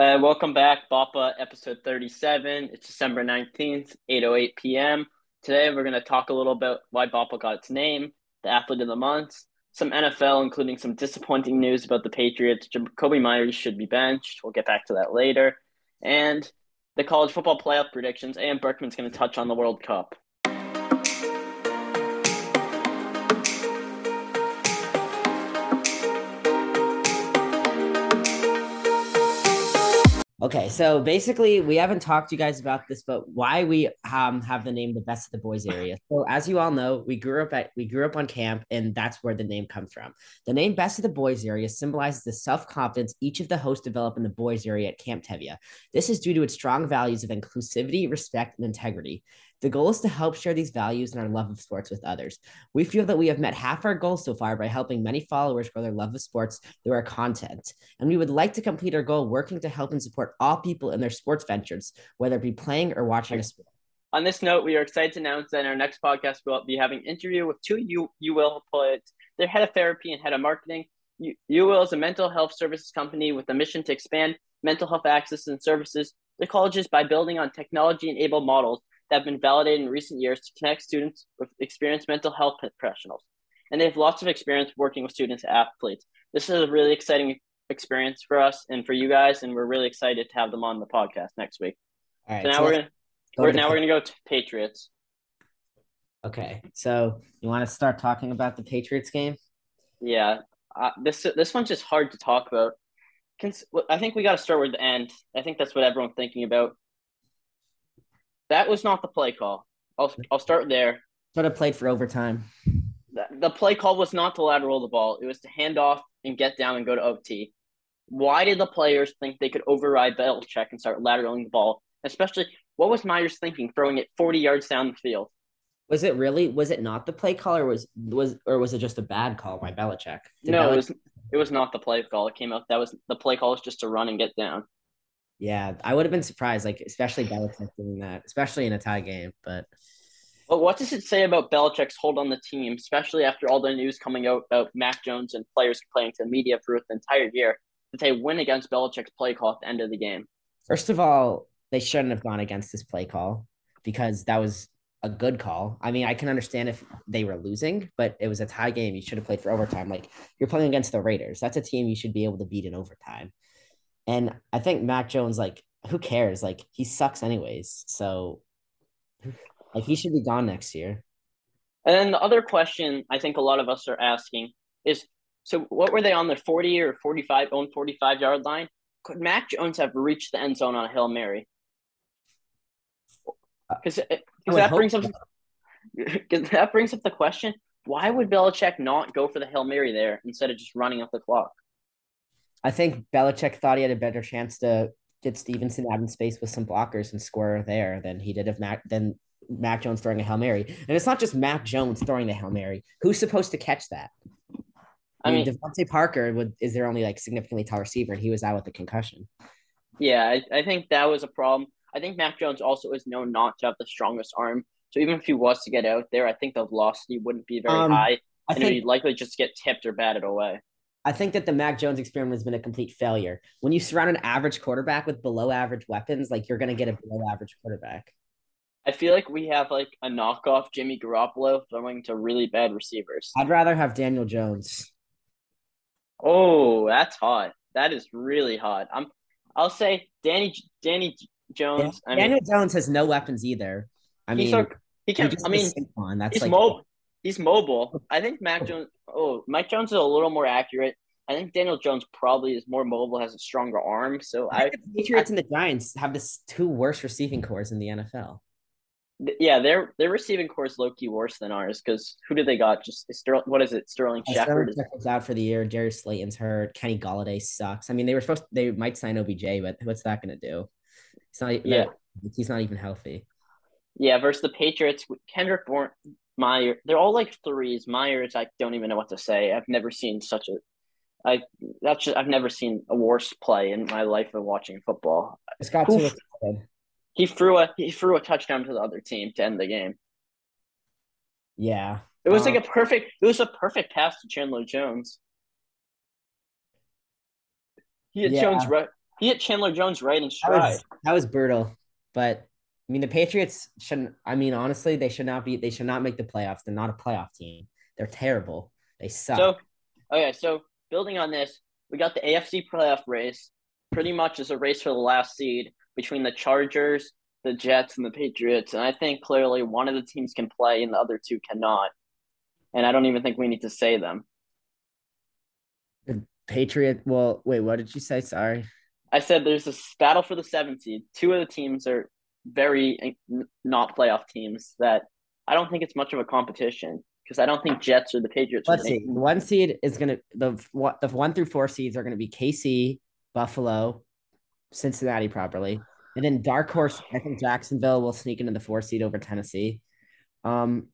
Uh, welcome back, BOTBA episode 37. It's December 19th, 8.08 p.m. Today we're going to talk a little bit why BOTBA got its name, the athlete of the month, some NFL, including some disappointing news about the Patriots. Jakobi Meyers should be benched. We'll get back to that later. And the college football playoff predictions. And Berkman's going to touch on the World Cup. Okay, so basically, we haven't talked to you guys about this, but why we um, have the name the best of the boys area. So, as you all know, we grew up at we grew up on camp, and that's where the name comes from. The name best of the boys area symbolizes the self confidence each of the hosts develop in the boys area at Camp Tevya. This is due to its strong values of inclusivity, respect, and integrity. The goal is to help share these values and our love of sports with others. We feel that we have met half our goals so far by helping many followers grow their love of sports through our content. And we would like to complete our goal working to help and support all people in their sports ventures, whether it be playing or watching a sport. On this note, we are excited to announce that in our next podcast, we'll be having an interview with two U, Uwill poets, their head of therapy and head of marketing. U, Uwill is a mental health services company with a mission to expand mental health access and services to colleges by building on technology-enabled models that have been validated in recent years to connect students with experienced mental health professionals. And they have lots of experience working with students and athletes. This is a really exciting experience for us and for you guys, and we're really excited to have them on the podcast next week. All right. So now so we're gonna go we're, now we're gonna go to Patriots. Okay, so you want to start talking about the Patriots game? Yeah, uh, this this one's just hard to talk about. I think we got to start with the end. I think that's what everyone's thinking about. That was not the play call. I'll I'll start there. But it played for overtime. The, the play call was not to lateral the ball. It was to hand off and get down and go to OT. Why did the players think they could override Belichick and start lateraling the ball? Especially, what was Meyers thinking, throwing it forty yards down the field? Was it really? Was it not the play call, or was was or was it just a bad call by Belichick? Did no, it was. It was not the play call. It came out that was the play call was just to run and get down. Yeah, I would have been surprised, like especially Belichick doing that, especially in a tie game. But but what does it say about Belichick's hold on the team, especially after all the news coming out about Mac Jones and players complaining to the media for the entire year that they win against Belichick's play call at the end of the game? First of all, they shouldn't have gone against this play call because that was a good call. I mean, I can understand if they were losing, but it was a tie game. You should have played for overtime. Like you're playing against the Raiders. That's a team you should be able to beat in overtime. And I think Mac Jones, like, who cares? Like, he sucks anyways. So, like, he should be gone next year. And then the other question I think a lot of us are asking is so what were they on the 40 or 45 own 45 yard line? Could Mac Jones have reached the end zone on a Hail Mary? Uh, because that brings up that brings up the question: Why would Belichick not go for the Hail Mary there instead of just running up the clock? I think Belichick thought he had a better chance to get Stevenson out in space with some blockers and score there than he did of Mac than Mac Jones throwing a Hail Mary. And it's not just Mac Jones throwing the Hail Mary. Who's supposed to catch that? I mean, DeVante Parker would is their only like significantly tall receiver, and he was out with a concussion. Yeah, I, I think that was a problem. I think Mac Jones also is known not to have the strongest arm. So even if he was to get out there, I think the velocity wouldn't be very um, high. I and think, he'd likely just get tipped or batted away. I think that the Mac Jones experiment has been a complete failure. When you surround an average quarterback with below average weapons, like you're going to get a below average quarterback. I feel like we have like a knockoff Jimmy Garoppolo throwing to really bad receivers. I'd rather have Daniel Jones. Oh, that's hot. That is really hot. I'm. I'll say Danny Danny Jones. Yeah, Daniel mean, Jones has no weapons either. I mean, a, he can. I mean, that's he's like mobile. He's mobile. Oh. I think Mac Jones. Oh, Mike Jones is a little more accurate. I think Daniel Jones probably is more mobile, has a stronger arm. So I, I the Patriots I, and the Giants have the two worst receiving corps in the NFL. Yeah, their their receiving corps is low key worse than ours because who do they got? Just Sterling. What is it? Sterling yeah, Shepard is out for the year. Jerry Slayton's hurt. Kenny Golladay sucks. I mean, they were supposed to, they might sign OBJ, but what's that going to do? It's not. Yeah, he's not even healthy. Yeah, versus the Patriots, Kendrick Bourne, Meyer, they're all like threes. Meyers, I don't even know what to say. I've never seen such a, I that's just, I've never seen a worse play in my life of watching football. It's got to. He threw a he threw a touchdown to the other team to end the game. Yeah, it was um, like a perfect. It was a perfect pass to Chandler Jones. He hit yeah. Jones. Right. He hit Chandler Jones right in stride. That was, that was brutal, but I mean the Patriots shouldn't. I mean honestly, they should not be. They should not make the playoffs. They're not a playoff team. They're terrible. They suck. So, okay, so building on this, we got the AFC playoff race. Pretty much is a race for the last seed between the Chargers, the Jets, and the Patriots. And I think clearly one of the teams can play and the other two cannot. And I don't even think we need to say them. The Patriot. Well, wait. What did you say? Sorry. I said there's a battle for the seventh seed. Two of the teams are very not playoff teams that I don't think it's much of a competition because I don't think Jets or the Patriots. Let's see. One seed is gonna the what the one through four seeds are gonna be KC, Buffalo, Cincinnati, properly, and then dark horse. I think Jacksonville will sneak into the four seed over Tennessee. Um,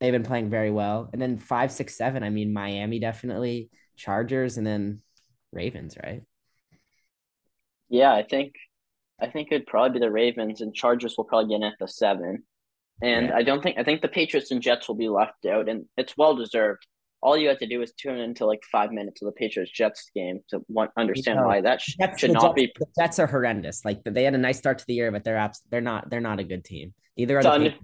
they've been playing very well, and then five, six, seven. I mean, Miami definitely, Chargers, and then Ravens, right? Yeah, I think, I think it'd probably be the Ravens, and Chargers will probably get in at the seven. And yeah. I don't think I think the Patriots and Jets will be left out, and it's well deserved. All you have to do is tune into like five minutes of the Patriots Jets game to want, understand you know, why that sh- should not Jets, be. The Jets are horrendous. Like they had a nice start to the year, but they're abs- they're not they're not a good team. Neither are the, under-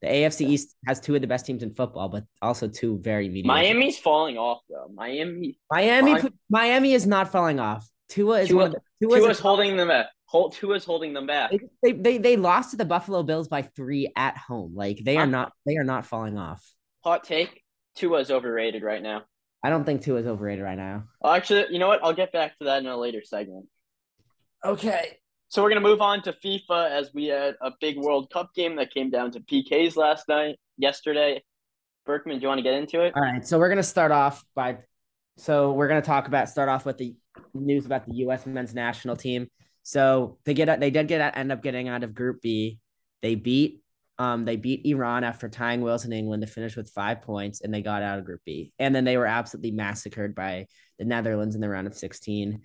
the AFC East has two of the best teams in football, but also two very mediocre. Miami's falling off though. Miami, Miami, Miami is not falling off. Tua is Tua, one of the, Tua's, Tua's holding them at Hold Tua's holding them back. They, they they lost to the Buffalo Bills by three at home. Like they are not they are not falling off. Hot take: Tua's overrated right now. I don't think Tua's overrated right now. Well, actually, you know what? I'll get back to that in a later segment. Okay. So we're gonna move on to FIFA as we had a big World Cup game that came down to PKs last night, yesterday. Berkman, do you want to get into it? All right. So we're gonna start off by, so we're gonna talk about start off with the news about the U.S. men's national team. So they get they did get end up getting out of Group B. They beat um they beat Iran after tying Wales and England to finish with five points, and they got out of Group B. And then they were absolutely massacred by the Netherlands in the round of 16.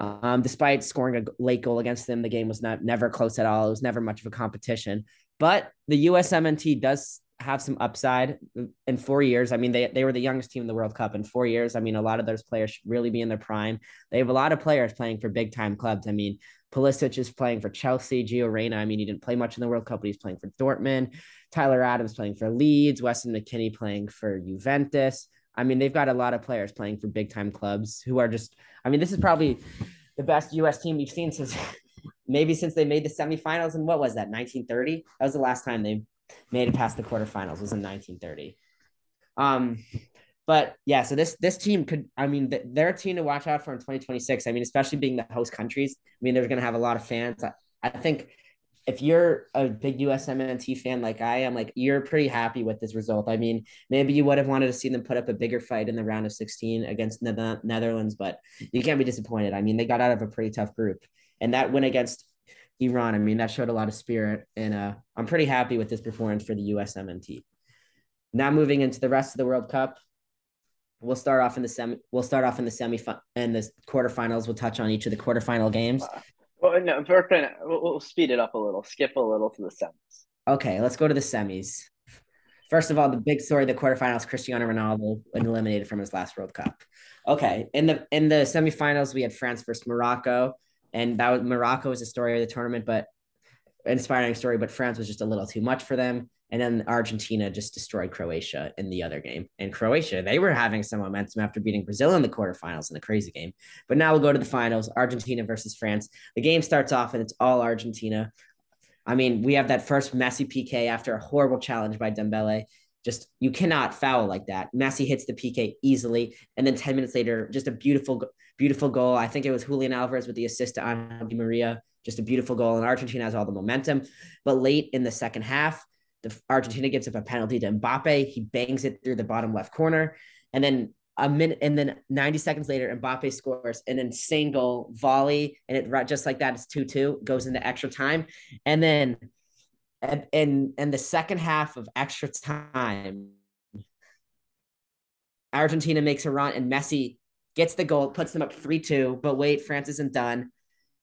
Um, despite scoring a late goal against them, the game was not never close at all. It was never much of a competition. But the USMNT does have some upside in four years. I mean, they, they were the youngest team in the World Cup in four years. I mean, a lot of those players should really be in their prime. They have a lot of players playing for big time clubs. I mean, Pulisic is playing for Chelsea. Gio Reyna, I mean, he didn't play much in the World Cup, but he's playing for Dortmund. Tyler Adams playing for Leeds. Weston McKennie playing for Juventus. I mean, they've got a lot of players playing for big time clubs who are just, I mean, this is probably the best U.S. team we've seen since maybe since they made the semifinals. And what was that, 1930? That was the last time they made it past the quarterfinals was in 1930. Um, but yeah, so this this team could, I mean, they're a team to watch out for in 2026. I mean, especially being the host countries. I mean, they're going to have a lot of fans. I, I think if you're a big USMNT fan like I am, like you're pretty happy with this result. I mean, maybe you would have wanted to see them put up a bigger fight in the round of 16 against the Netherlands, but you can't be disappointed. I mean, they got out of a pretty tough group, and that win against Iran. I mean, that showed a lot of spirit, and uh, I'm pretty happy with this performance for the USMNT. Now moving into the rest of the World Cup, we'll start off in the semi. We'll start off in the semi and the quarterfinals. We'll touch on each of the quarterfinal games. Uh, well, no, Berkman, we'll, we'll speed it up a little. Skip a little to the semis. Okay, let's go to the semis. First of all, the big story: the quarterfinals. Cristiano Ronaldo eliminated from his last World Cup. Okay, in the in the semifinals, we had France versus Morocco and that was Morocco was the story of the tournament, but inspiring story. But France was just a little too much for them, and then Argentina just destroyed Croatia in the other game. And Croatia, they were having some momentum after beating Brazil in the quarterfinals in a crazy game. But now we'll go to the finals: Argentina versus France. The game starts off, and it's all Argentina. I mean, we have that first Messi PK after a horrible challenge by Dembele. Just you cannot foul like that. Messi hits the PK easily, and then ten minutes later, just a beautiful, beautiful goal. I think it was Julian Alvarez with the assist to Angel Maria. Just a beautiful goal, and Argentina has all the momentum. But late in the second half, the Argentina gives up a penalty to Mbappe. He bangs it through the bottom left corner, and then a minute, and then 90 seconds later, Mbappe scores an insane goal volley, and it just like that, it's two two goes into extra time, and then and in in the second half of extra time, Argentina makes a run and Messi gets the goal, puts them up 3-2. But wait, France isn't done.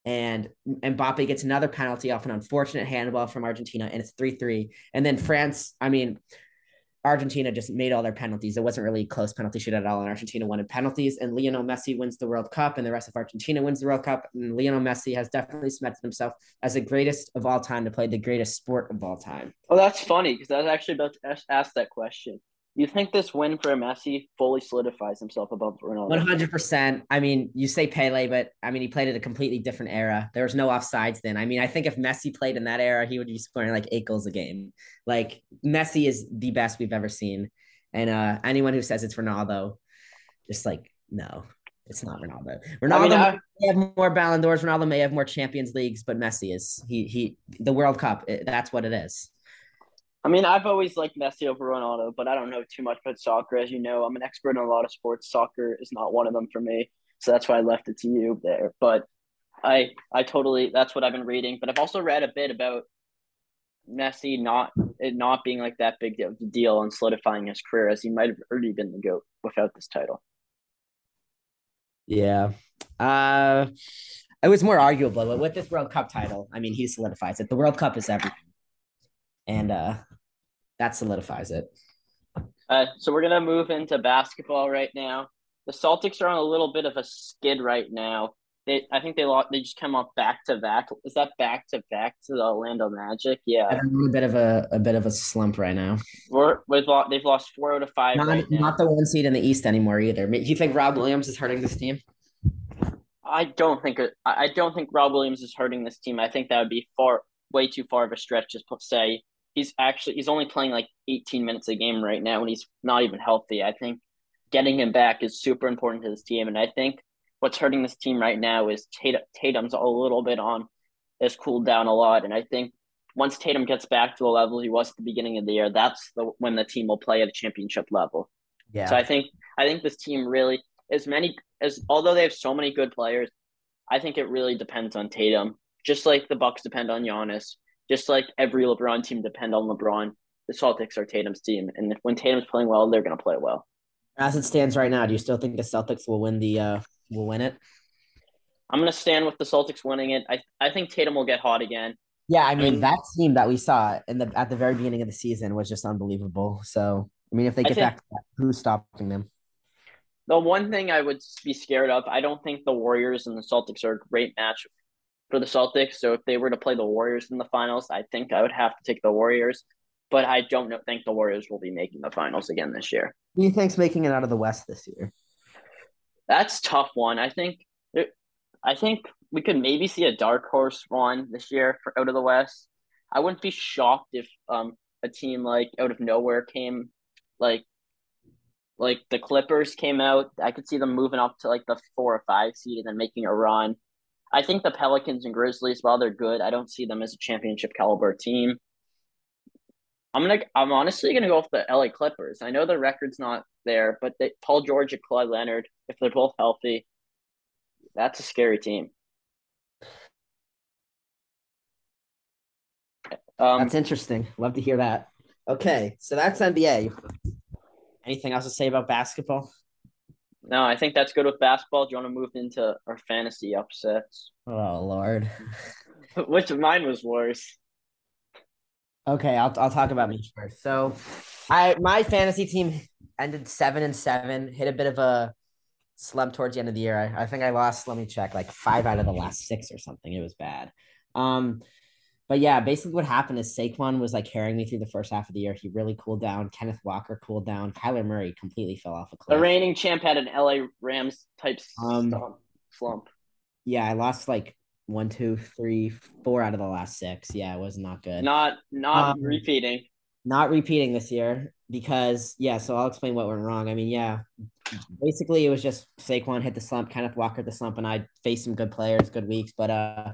And Mbappe gets another penalty off an unfortunate handball from Argentina, and it's 3-3. And then France, I mean, Argentina just made all their penalties. It wasn't really close penalty shoot at all, and Argentina won in penalties. And Lionel Messi wins the World Cup, and the rest of Argentina wins the World Cup. And Lionel Messi has definitely cemented himself as the greatest of all time to play the greatest sport of all time. Oh, that's funny because I was actually about to ask that question. You think this win for Messi fully solidifies himself above Ronaldo? One hundred percent. I mean, you say Pele, but I mean, he played at a completely different era. There was no offsides then. I mean, I think if Messi played in that era, he would be scoring like eight goals a game. Like Messi is the best we've ever seen. And uh, anyone who says it's Ronaldo, just like no, it's not Ronaldo. Ronaldo I mean, I, may have more Ballon d'Ors. Ronaldo may have more Champions Leagues, but Messi is he he the World Cup. It, that's what it is. I mean, I've always liked Messi over Ronaldo, but I don't know too much about soccer. As you know, I'm an expert in a lot of sports. Soccer is not one of them for me, so that's why I left it to you there. But I I totally that's what I've been reading. But I've also read a bit about Messi not it not being like that big of a deal and solidifying his career as he might have already been the goat without this title. Yeah. Uh it was more arguable, but with this World Cup title, I mean he solidifies it. The World Cup is everything. And uh that solidifies it. Uh so we're gonna move into basketball right now. The Celtics are on a little bit of a skid right now. They, I think they lost. They just come off back to back. Is that back to back to the Orlando Magic? Yeah, a bit of a a bit of a slump right now. We're, we've lost, they've lost four out of five. Not, right not the one seed in the East anymore either. Do you think Rob Williams is hurting this team? I don't think I don't think Rob Williams is hurting this team. I think that would be far way too far of a stretch to say he's actually he's only playing like 18 minutes a game right now and he's not even healthy. I think getting him back is super important to this team, and I think what's hurting this team right now is Tatum, Tatum's a little bit on, has cooled down a lot. And I think once Tatum gets back to the level he was at the beginning of the year, that's the when the team will play at a championship level. Yeah. So I think I think this team really as many as although they have so many good players, I think it really depends on Tatum. Just like the Bucks depend on Giannis, just like every LeBron team depend on LeBron. The Celtics are Tatum's team, and when Tatum's playing well, they're going to play well. As it stands right now, do you still think the Celtics will win the uh, will win it. I'm gonna stand with the Celtics winning it. I I think Tatum will get hot again. Yeah, I mean, I mean that team that we saw in the at the very beginning of the season was just unbelievable. So I mean, if they get think, back to that, who's stopping them? The one thing I would be scared of, I don't think the Warriors and the Celtics are a great match for the Celtics. So if they were to play the Warriors in the finals, I think I would have to take the Warriors. But I don't know, think the Warriors will be making the finals again this year. Who do you think's making it out of the West this year? That's tough one. I think I think we could maybe see a dark horse run this year for out of the West. I wouldn't be shocked if um a team like out of nowhere came like like the Clippers came out. I could see them moving up to like the four or five seed and then making a run. I think the Pelicans and Grizzlies, while they're good, I don't see them as a championship caliber team. I'm gonna. I'm honestly gonna go with the LA Clippers. I know the record's not there, but they, Paul George and Kawhi Leonard, if they're both healthy, that's a scary team. Um, that's interesting. Love to hear that. Okay, so that's NBA. Anything else to say about basketball? No, I think that's good with basketball. Do you want to move into our fantasy upsets? Oh Lord. Which of mine was worse? Okay, I'll I'll talk about me first. So, I my fantasy team ended seven and seven. Hit a bit of a slump towards the end of the year. I, I think I lost. Let me check, like five out of the last six or something. It was bad. Um, but yeah, basically what happened is Saquon was like carrying me through the first half of the year. He really cooled down. Kenneth Walker cooled down. Kyler Murray completely fell off a cliff. The reigning champ had an LA Rams type um, slump. Yeah, I lost like one, two, three, four out of the last six. Yeah, it was not good. Not not um, repeating. Not repeating this year because yeah. So I'll explain what went wrong. I mean, yeah, basically it was just Saquon hit the slump, Kenneth Walker the slump, and I faced some good players, good weeks. But uh,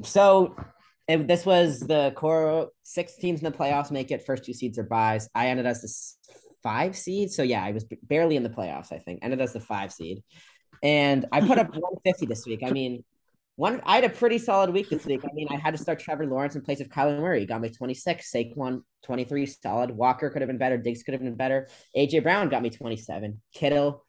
so it, this was the core six teams in the playoffs make it. First two seeds are buys. I ended as the five seed, so yeah, I was barely in the playoffs. I think ended as the five seed, and I put up 150 this week. I mean one, I had a pretty solid week this week. I mean, I had to start Trevor Lawrence in place of Kyler Murray. He got me 26. Saquon 23, solid. Walker could have been better. Diggs could have been better. AJ Brown got me 27. Kittle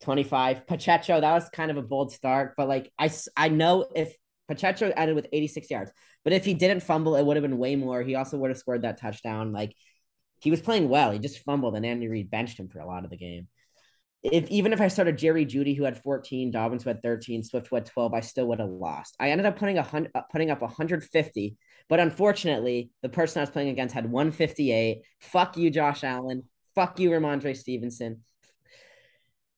25. Pacheco, that was kind of a bold start, but like I, I know if Pacheco ended with 86 yards, but if he didn't fumble, it would have been way more. He also would have scored that touchdown. Like He was playing well. He just fumbled, and Andy Reid benched him for a lot of the game. If even if I started Jerry Jeudy, who had 14, Dobbins who had 13, Swift who had 12, I still would have lost. I ended up putting a hundred, uh, putting up 150, but unfortunately, the person I was playing against had 158. Fuck you, Josh Allen. Fuck you, Rhamondre Stevenson.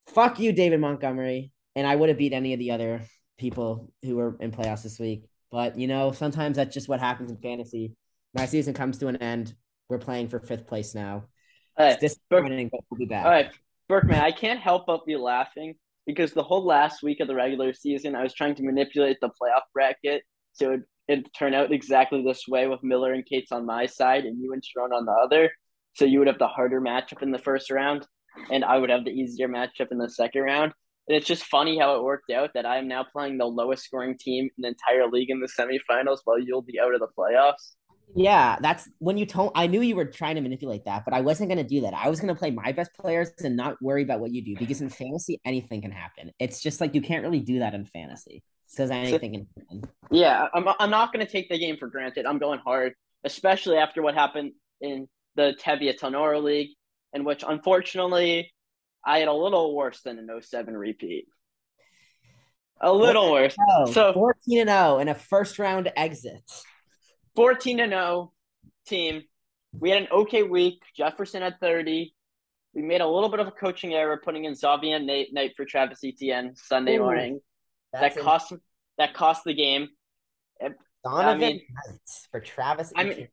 Fuck you, David Montgomery. And I would have beat any of the other people who were in playoffs this week. But you know, sometimes that's just what happens in fantasy. My season comes to an end. We're playing for fifth place now. All right, It's disappointing, but we'll be back. all right, Berkman. I can't help but be laughing because the whole last week of the regular season, I was trying to manipulate the playoff bracket so it it turn out exactly this way with Miller and Cates on my side and you and Sharon on the other. So you would have the harder matchup in the first round, and I would have the easier matchup in the second round. And it's just funny how it worked out that I am now playing the lowest scoring team in the entire league in the semifinals while you'll be out of the playoffs. Yeah, that's when you told. I knew you were trying to manipulate that, but I wasn't going to do that. I was going to play my best players and not worry about what you do because in fantasy, anything can happen. It's just like you can't really do that in fantasy because anything can happen. Yeah, I'm, I'm not going to take the game for granted. I'm going hard, especially after what happened in the Tevya Tenora League, in which unfortunately I had a little worse than an 07 repeat. A little worse. Oh, So- 14 and 0 and a first round exit. 14 to 0 team. We had an okay week. Jefferson had 30. We made a little bit of a coaching error putting in Xavier Nate Knight for Travis Etienne Sunday Ooh, morning. That cost that cost the game. Donovan I mean- for Travis. I mean-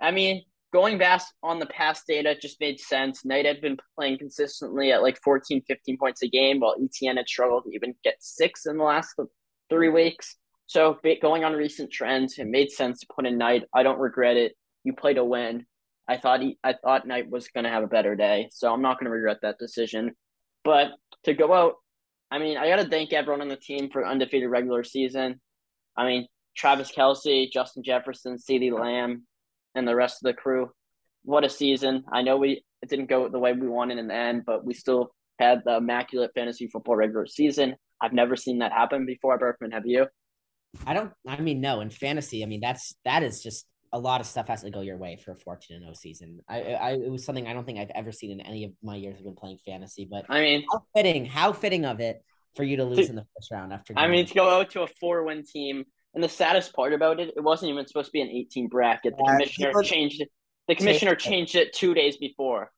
I mean, going back on the past data just made sense. Knight had been playing consistently at like 14, 15 points a game, while Etienne had struggled to even get six in the last three weeks. So going on recent trends, it made sense to put in Knight. I don't regret it. You played a win. I thought he, I thought Knight was going to have a better day, so I'm not going to regret that decision. But to go out, I mean, I got to thank everyone on the team for undefeated regular season. I mean, Travis Kelce, Justin Jefferson, CeeDee Lamb, and the rest of the crew. What a season! I know we it didn't go the way we wanted in the end, but we still had the immaculate fantasy football regular season. I've never seen that happen before, Berkman. Have you? I don't. I mean, no. In fantasy, I mean that's that is just a lot of stuff has to go your way for a 14 and 0 season. I, I it was something I don't think I've ever seen in any of my years of been playing fantasy. But I mean, how fitting, how fitting of it for you to lose in the first round after. I mean to go out to a four-win team, and the saddest part about it, it wasn't even supposed to be an 18 bracket. The Yeah, commissioner changed it. The commissioner Changed it. two days before,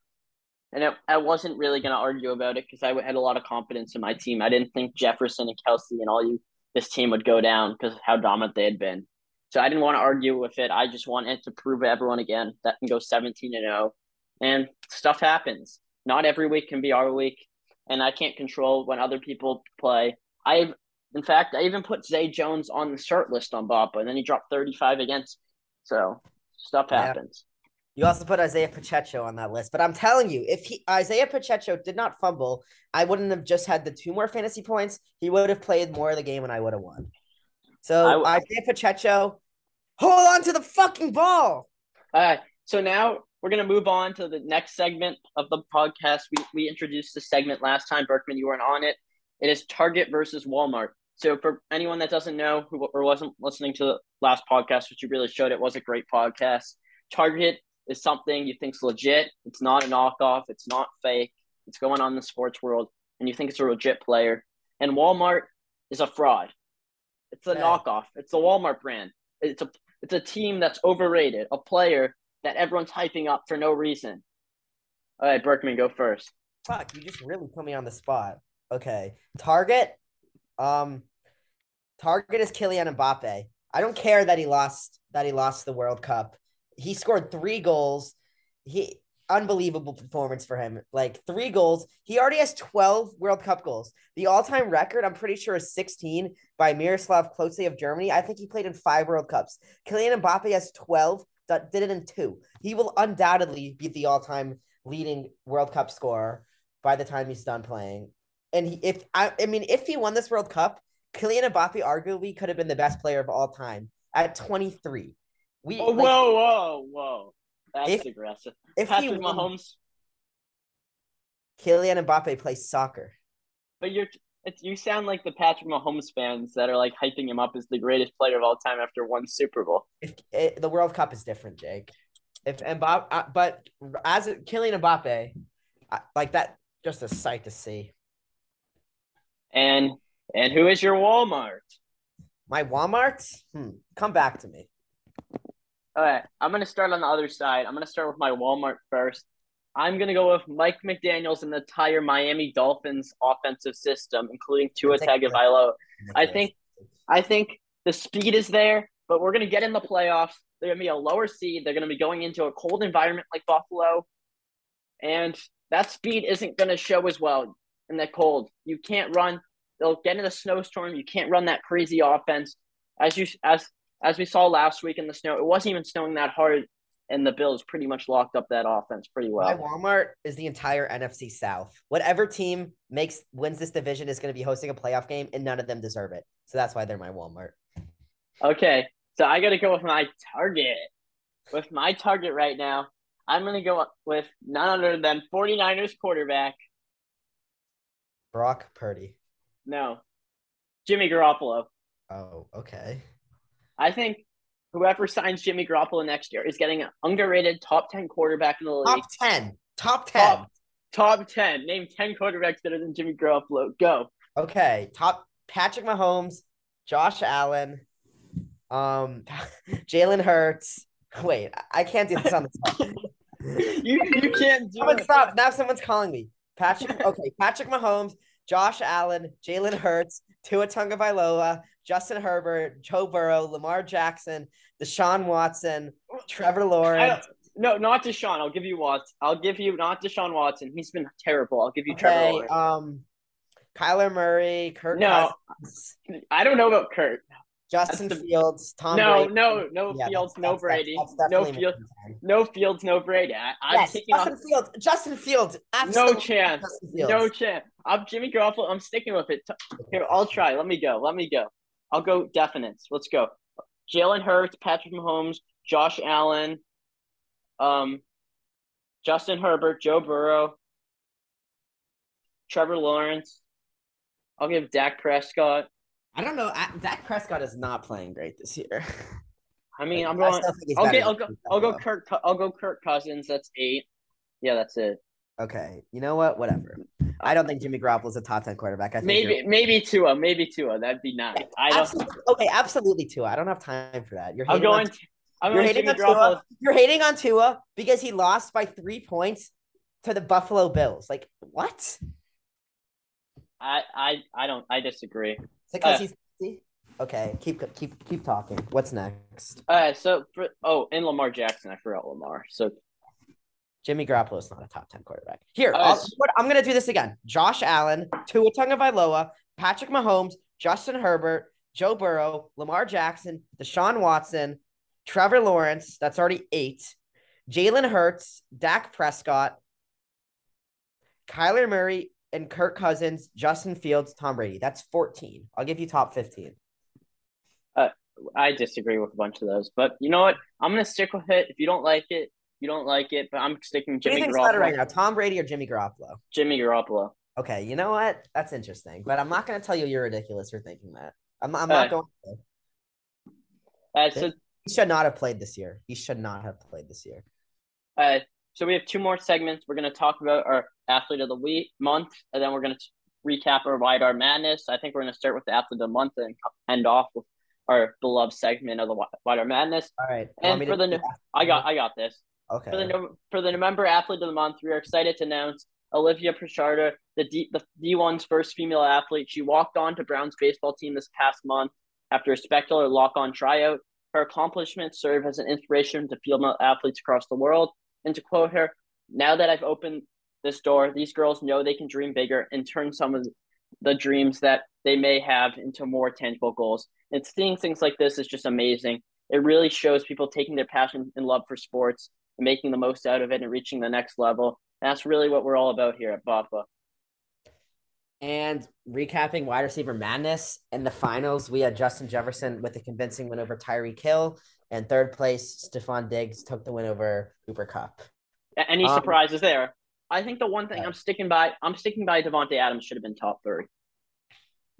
and it, I wasn't really going to argue about it because I had a lot of confidence in my team. I didn't think Jefferson and Kelce and all you this team would go down because of how dominant they had been. So I didn't want to argue with it. I just wanted to prove everyone again that can go 17 and 0. And stuff happens. Not every week can be our week, and I can't control when other people play. I, in fact, I even put Zay Jones on the start list on BOTBA, and then he dropped 35 against. me. So stuff Yeah. happens. You also put Isaiah Pacheco on that list, but I'm telling you, if he Isaiah Pacheco did not fumble, I wouldn't have just had the two more fantasy points. He would have played more of the game, and I would have won. So I- Isaiah Pacheco, hold on to the fucking ball. All right. So now we're gonna move on to the next segment of the podcast. We we introduced this segment last time. Berkman, you weren't on it. It is Target versus Walmart. So for anyone that doesn't know who or wasn't listening to the last podcast, which you really showed, it was a great podcast. Target is something you think's legit. It's not a knockoff. It's not fake. It's going on in the sports world, and you think it's a legit player. And Walmart is a fraud. It's a Yeah. knockoff. It's the Walmart brand. It's a it's a team that's overrated. A player that everyone's hyping up for no reason. All right, Berkman, go first. Fuck, you just really put me on the spot. Okay. Target. Um Target is Kylian Mbappe. I don't care that he lost that he lost the World Cup. He scored three goals. He unbelievable performance for him. Like three goals. He already has 12 World Cup goals. The all-time record, I'm pretty sure, is 16 by Miroslav Klose of Germany. I think he played in five World Cups. Kylian Mbappe has 12, that did it in two. He will undoubtedly be the all-time leading World Cup scorer by the time he's done playing. And he, if I, I mean, if he won this World Cup, Kylian Mbappe arguably could have been the best player of all time at 23. We Oh, like, whoa, whoa, whoa! That's If- aggressive. if he Patrick won, Mahomes, Kylian Mbappe plays soccer. but you're it's, you sound like the Patrick Mahomes fans that are like hyping him up as the greatest player of all time after one Super Bowl. If it, the World Cup is different, Jake. if Mbappe, uh, but as Kylian Mbappe, uh, like that, just a sight to see. And and who is your Walmart? My Walmart? Hmm. Come back to me. All right, I'm gonna start on the other side. I'm gonna start with my Walmart first. I'm gonna go with Mike McDaniel's and the entire Miami Dolphins offensive system, including Tua Tagovailoa. I think, I think the speed is there, but we're gonna get in the playoffs. They're gonna be a lower seed. They're gonna be going into a cold environment like Buffalo, and that speed isn't gonna show as well in the cold. You can't run. They'll get in a snowstorm. You can't run that crazy offense. As you as as we saw last week in the snow, it wasn't even snowing that hard and the Bills pretty much locked up that offense pretty well. My Walmart is the entire NFC South. Whatever team makes wins this division is going to be hosting a playoff game, and none of them deserve it. So that's why they're my Walmart. Okay, so I got to go with my target. With my target right now, I'm going to go with none other than 49ers quarterback. Brock Purdy. No, Jimmy Garoppolo. Oh, okay. I think whoever signs Jimmy Garoppolo next year is getting an underrated top 10 quarterback in the league. Top 10. Top 10. Top, top 10. Name 10 quarterbacks better than Jimmy Garoppolo. Go. Okay. Top Patrick Mahomes, Josh Allen, um, Jalen Hurts. Wait, I can't do this on the spot. you, you can't do Someone it. stop. Now someone's calling me. Patrick, okay, Patrick Mahomes, Josh Allen, Jalen Hurts, Tua Tagovailoa, Justin Herbert, Joe Burrow, Lamar Jackson, Deshaun Watson, Trevor Lawrence. No, not Deshaun. I'll give you Watson. I'll give you not Deshaun Watson. He's been terrible. I'll give you okay, Trevor Lawrence. Um, Kyler Murray, Kirk. No, Cousins, I don't know about Kurt. Justin the, Fields, Tom. No, Brady. no, no yeah, Fields, that's, no that's, Brady, that's, no Fields, no Fields, no Brady. I, am yes, taking Justin off, Fields. Justin Fields. No chance. No chance. I'm Jimmy Garoppolo. I'm sticking with it. Here, I'll try. Let me go. Let me go. I'll go definites. Let's go. Jalen Hurts, Patrick Mahomes, Josh Allen, um, Justin Herbert, Joe Burrow, Trevor Lawrence. I'll give Dak Prescott. I don't know. I, Dak Prescott is not playing great this year. I mean, I'm going. I'll get. I'll go. I'll go. Kirk. I'll go. Kirk Cousins. That's eight. Yeah, that's it. Okay. You know what? Whatever. I don't think Jimmy Garoppolo is a top ten quarterback. I think maybe maybe Tua, maybe Tua. That'd be nice. I don't. Absolutely. Okay, absolutely Tua. I don't have time for that. You're I'm going. On, I'm you're hating on Tua. You're hating on Tua because he lost by three points to the Buffalo Bills. Like what? I I I don't. I disagree. Because uh, he's. Okay, keep keep keep talking. What's next? All right, so for, oh, and Lamar Jackson, I forgot Lamar. So Jimmy Garoppolo is not a top 10 quarterback. Here, uh, I'm going to do this again. Josh Allen, Tua Tagovailoa, Patrick Mahomes, Justin Herbert, Joe Burrow, Lamar Jackson, Deshaun Watson, Trevor Lawrence. That's already eight. Jalen Hurts, Dak Prescott, Kyler Murray, and Kirk Cousins, Justin Fields, Tom Brady. That's 14. I'll give you top 15. Uh, I disagree with a bunch of those, but you know what? I'm going to stick with it. If you don't like it, you don't like it, but I'm sticking with Jimmy Garoppolo. better right now, Tom Brady or Jimmy Garoppolo? Jimmy Garoppolo. Okay, you know what? That's interesting, but I'm not going to tell you you're ridiculous for thinking that. I'm, I'm not uh, going to. Uh, so, he should not have played this year. He should not have played this year. Uh, so we have two more segments. We're going to talk about our athlete of the week month, and then we're going to recap our wide madness. I think we're going to start with the athlete of the month and end off with our beloved segment of the our madness. All right. And for the I got I got this. Okay. For the for the November Athlete of the Month, we are excited to announce Olivia Pichardo, the D the D1's first female athlete. She walked on to Brown's baseball team this past month after a spectacular lock-on tryout. Her accomplishments serve as an inspiration to female athletes across the world. And to quote her, "Now that I've opened this door, these girls know they can dream bigger and turn some of the dreams that they may have into more tangible goals." And seeing things like this is just amazing. It really shows people taking their passion and love for sports and making the most out of it and reaching the next level. And that's really what we're all about here at BOTBA. And recapping wide receiver madness in the finals, we had Justin Jefferson with a convincing win over Tyreek Hill, and third place Stefon Diggs took the win over Cooper Kupp. Any um, surprises there? I think the one thing I'm sticking by, I'm sticking by Davante Adams should have been top three.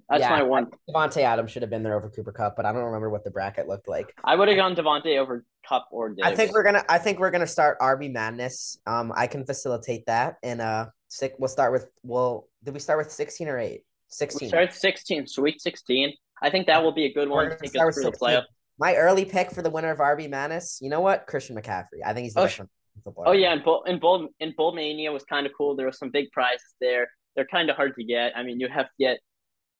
That's Yeah, my one. Davante Adams should have been there over Cooper Kupp, but I don't remember what the bracket looked like. I would have gone Davante over Kupp or Diggs. I think we're gonna. I think we're gonna start RB Madness. Um, I can facilitate that, and uh, six. We'll start with. Well, did we start with sixteen or eight? we Sixteen. start 16, Sweet 16. I think that will be a good one to take us through the playoff. My early pick for the winner of RB Madness. You know what? Christian McCaffrey. I think he's the Oh, best sh- one in Oh yeah, and Bull and Bull and Bull Mania was kind of cool. There was some big prizes there. They're kind of hard to get. I mean, you have to get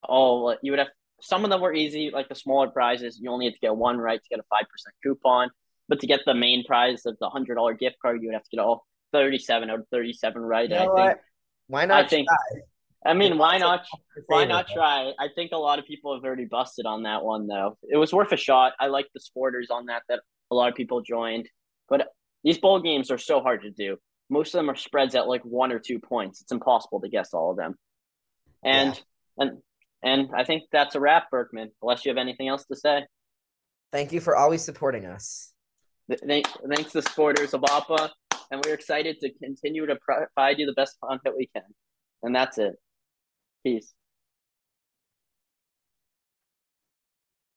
all. You would have some of them were easy, like the smaller prizes. You only had to get one right to get a five percent coupon. But to get the main prize of the hundred dollar gift card, you would have to get all thirty seven out of thirty seven right. You know I think. Why not? I think. try? I mean, why not? Why not try? I think a lot of people have already busted on that one though. It was worth a shot. I like the sporters on that that a lot of people joined. But these bowl games are so hard to do. Most of them are spreads at like one or two points. It's impossible to guess all of them. And and and I think that's a wrap, Berkman. Unless you have anything else to say. Thank you for always supporting us. Th- Thanks, thanks to supporters of APA, and we're excited to continue to provide you the best content we can. And that's it. Peace.